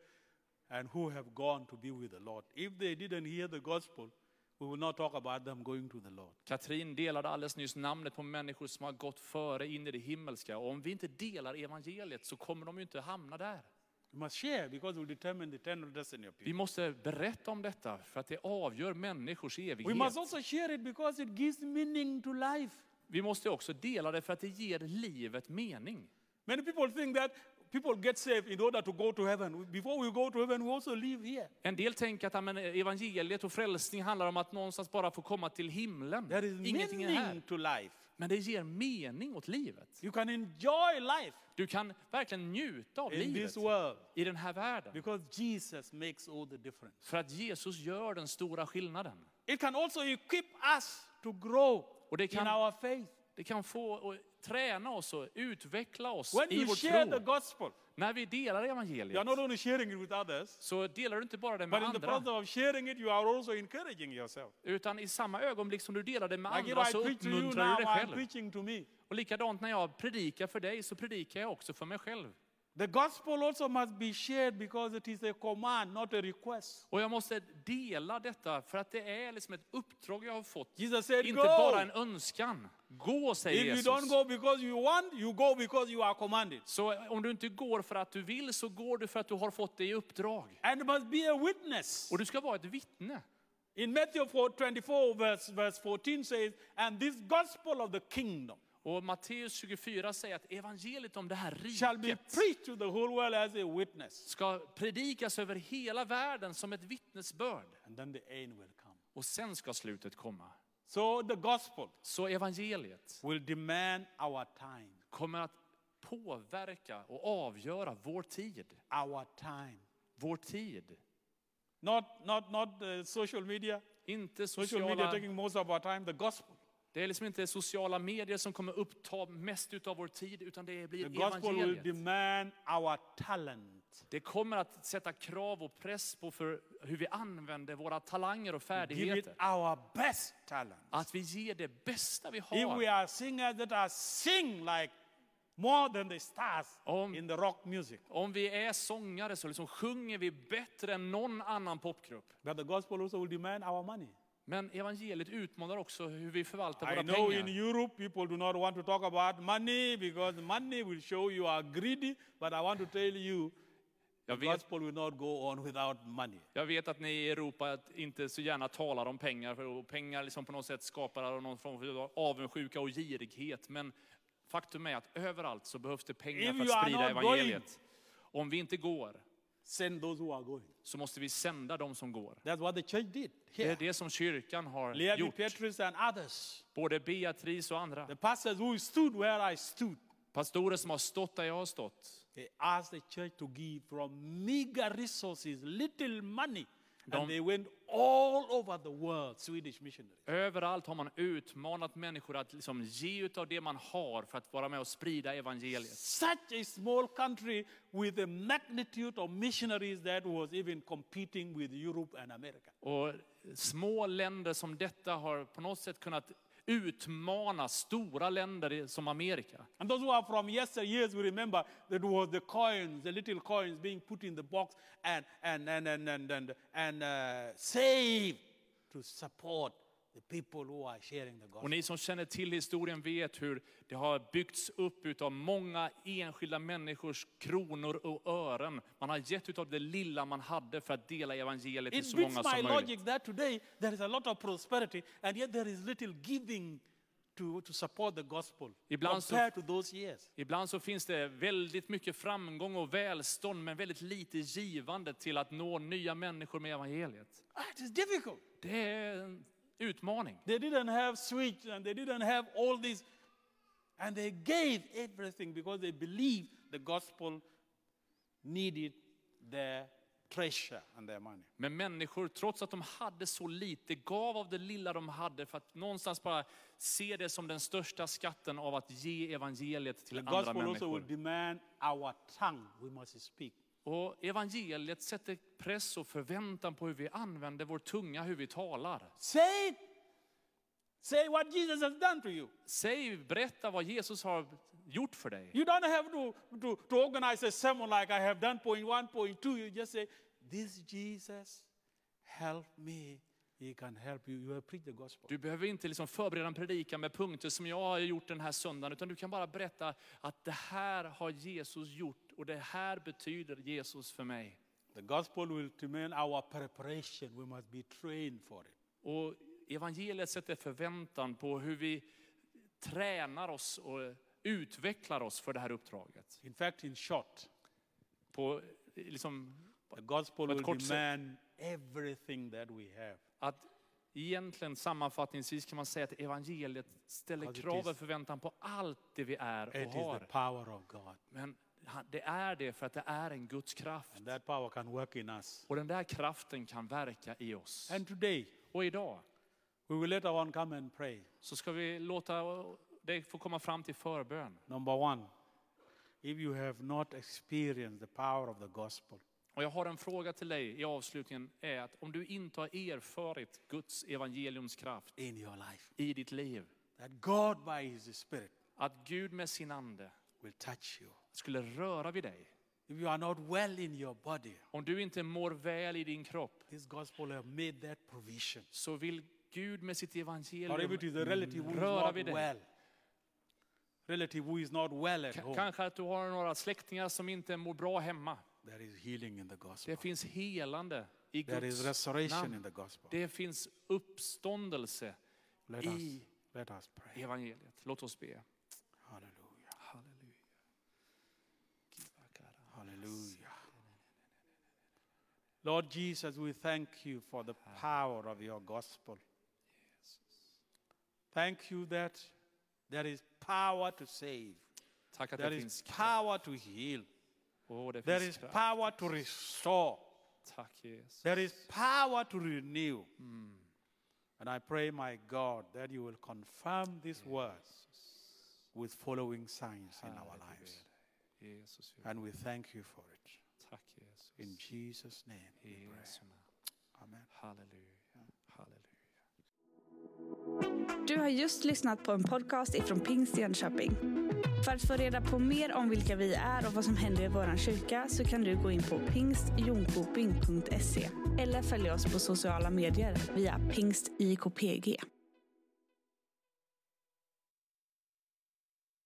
and who have gone to be with the Lord. If they didn't hear the gospel, we will not talk about them going to the Lord. Katrin delade alldeles nyss namnet på människor som har gått före in i det himmelska. Och om vi inte delar evangeliet så kommer de ju inte hamna där. We must share because it will determine the eternal destiny of Vi måste berätta om detta för att det avgör människors We evighet. must also share it because it gives meaning to life. Vi måste också dela det för att det ger livet mening. Many people think that people get saved in order to go to heaven. Before we go to heaven, we also live here. En del tänker att ja, men, evangeliet och frälsning handlar om att någonstans bara få komma till himlen. There is Ingenting är meaning här. to life. Men det ger mening åt livet. You can enjoy life Du kan verkligen njuta av in livet this world i den här världen. because Jesus makes all the difference. För att Jesus gör den stora skillnaden. It can also equip us to grow Och det in kan, our faith. det kan få och träna oss och utveckla oss When i vår tro. När vi delar you are evangeliet not only sharing it with others, så delar du inte bara det med but in the andra. of sharing it, you are also encouraging yourself. Utan i samma ögonblick som du delar det med Like if andra I så preach to you uppmuntrar du dig I'm själv. preaching to me. Och likadant när jag predikar för dig så predikar jag också för mig själv. The gospel also must be shared because it is a command, not a request. Och jag måste dela detta för att det är liksom ett uppdrag jag har fått. Jesus said, Inte Go! bara en önskan. Gå, säger If you Jesus. don't go because you want, you go because you are commanded. Så om du inte går för att du vill så går du för att du har fått det i uppdrag. And it must be a witness. Och du ska vara ett vittne. In Matthew 4, 24, verse, verse 14 says, And this gospel of the kingdom Och Matteus 24 säger att evangeliet om det här riket preached to the whole world as a witness. ska predikas över hela världen som ett vittnesbörd. Och sen ska slutet komma. So the gospel Så evangeliet will demand our time. kommer att påverka och avgöra vår tid. Our time. Vår tid. Not, not, not uh, social media. Inte Social media sociala, taking most of our time. The gospel. Det är liksom inte sociala medier som kommer uppta mest utav vår tid, utan det blir The gospel will evangeliet. demand our talent. Det kommer att sätta krav och press på för hur vi använder våra talanger och Give it färdigheter. our best talent. Att vi ger det bästa vi If we har. are singers that are sing like more than the stars Om- in the rock music. Om vi är sångare så liksom sjunger vi bättre än någon annan popgrupp. But the gospel also will demand our money. Men evangeliet utmanar också hur vi förvaltar I våra know in pengar. Europe people do not want to talk about money because money will show you are greedy. But I want to tell you, Jag the vet, gospel will not go on without money. jag vet att ni i Europa inte så gärna talar om pengar, för pengar liksom på något sätt skapar någon form av avundsjuka och girighet. Men faktum är att överallt så behövs det pengar If för att sprida evangeliet. Om vi inte går Send those who are going. så måste vi sända de som går. That's what the church did Det är here. det som kyrkan har Levi gjort. Petrus and others. Både Beatrice och andra. The pastors who stood where I stood. Pastorer som har stått där jag har stått. They asked the church to give from meager resources, little money. De- And they went all over the world, Swedish missionaries. Överallt har man utmanat människor att liksom ge utav det man har för att vara med och sprida evangeliet. Such a small country with a magnitude of missionaries that was even competing with Europe and America. Och små länder som detta har på något sätt kunnat utmana stora länder som Amerika. And those who are from yesteryears will remember that was the coins, the little coins being put in the box and, and, and, and, and, and, and uh, saved to support och ni som känner till historien vet hur det har byggts upp utav många enskilda människors kronor och ören. Man har gett utav det lilla man hade för att dela evangeliet till så många my som logic möjligt. that today there is a lot of prosperity and yet there is little giving to, to support the gospel Ibland så- to those years. Ibland så finns det väldigt mycket framgång och välstånd men väldigt lite givande till att nå nya människor med evangeliet. Ah, It is difficult. Det är utmaning. They didn't have switch and they didn't have all this. And they gave everything because they believed the gospel needed their treasure and their money. Men människor, trots att de hade så lite, gav av det lilla de hade för att någonstans bara se det som den största skatten av att ge evangeliet till The andra gospel also människor. will demand our tongue. We must speak. Och evangeliet sätter press och förväntan på hur vi använder vår tunga, hur vi talar. Say. Say what Jesus has done to you. Säg, berätta vad Jesus har gjort för dig. You don't have to, to, to organize a sermon like I have done, point one, point two. You just say, This Jesus help me. He can help you. You have preached the gospel. Du behöver inte liksom förbereda en predikan med punkter som jag har gjort den här söndagen, utan du kan bara berätta att det här har Jesus gjort och det här betyder Jesus för mig. The gospel will demand our preparation. We must be trained for it. Och evangeliet sätter förväntan på hur vi tränar oss och utvecklar oss för det här uppdraget. In fact, in short, på liksom, The gospel will demand everything that we have. att egentligen sammanfattningsvis kan man säga att evangeliet ställer krav och förväntan på allt det vi är It och is the har. power of God. Men det är det för att det är en Guds kraft. Och den där kraften kan verka i oss. And today, Och idag we will let one come and pray. så ska vi låta det få komma fram till förbön. Number one, if you have not experienced the power of the gospel, Och jag har en fråga till dig i avslutningen. är att Om du inte har erfarit Guds evangeliums kraft i ditt liv. that God by His Spirit Att Gud med sin ande will touch you. skulle röra vid dig. If you are not well in your body, Om du inte mår väl i din kropp this gospel have made that provision. så vill Gud med sitt Or if evangelium it is a relative who is röra not vid dig. well, relative who is not well at K- home, Kanske att du har några släktingar som inte mår bra hemma. there is healing in the gospel. Det finns helande i There is Guds restoration in namn. the gospel. Det finns uppståndelse Let us, i let us pray. evangeliet. Låt oss be. Lord Jesus, we thank you for the power of your gospel. Thank you that there is power to save. Tack att There det is finns kraft. power to heal. Åh, det There finns is kraft. power to restore. Tack Jesus. There is power to renew. Mm. And I pray, my God, that you will confirm these words with following signs in our lives. Jesus, vi- And we thank you for it. tack Jesus. In Jesus' name we pray. Amen. Halleluja. Halleluja. Du har just lyssnat på en podcast ifrån Pingst Jönköping. För att få reda på mer om vilka vi är och vad som händer i vår kyrka så kan du gå in på pingstjonkoping.se eller följa oss på sociala medier via pingstjkpg.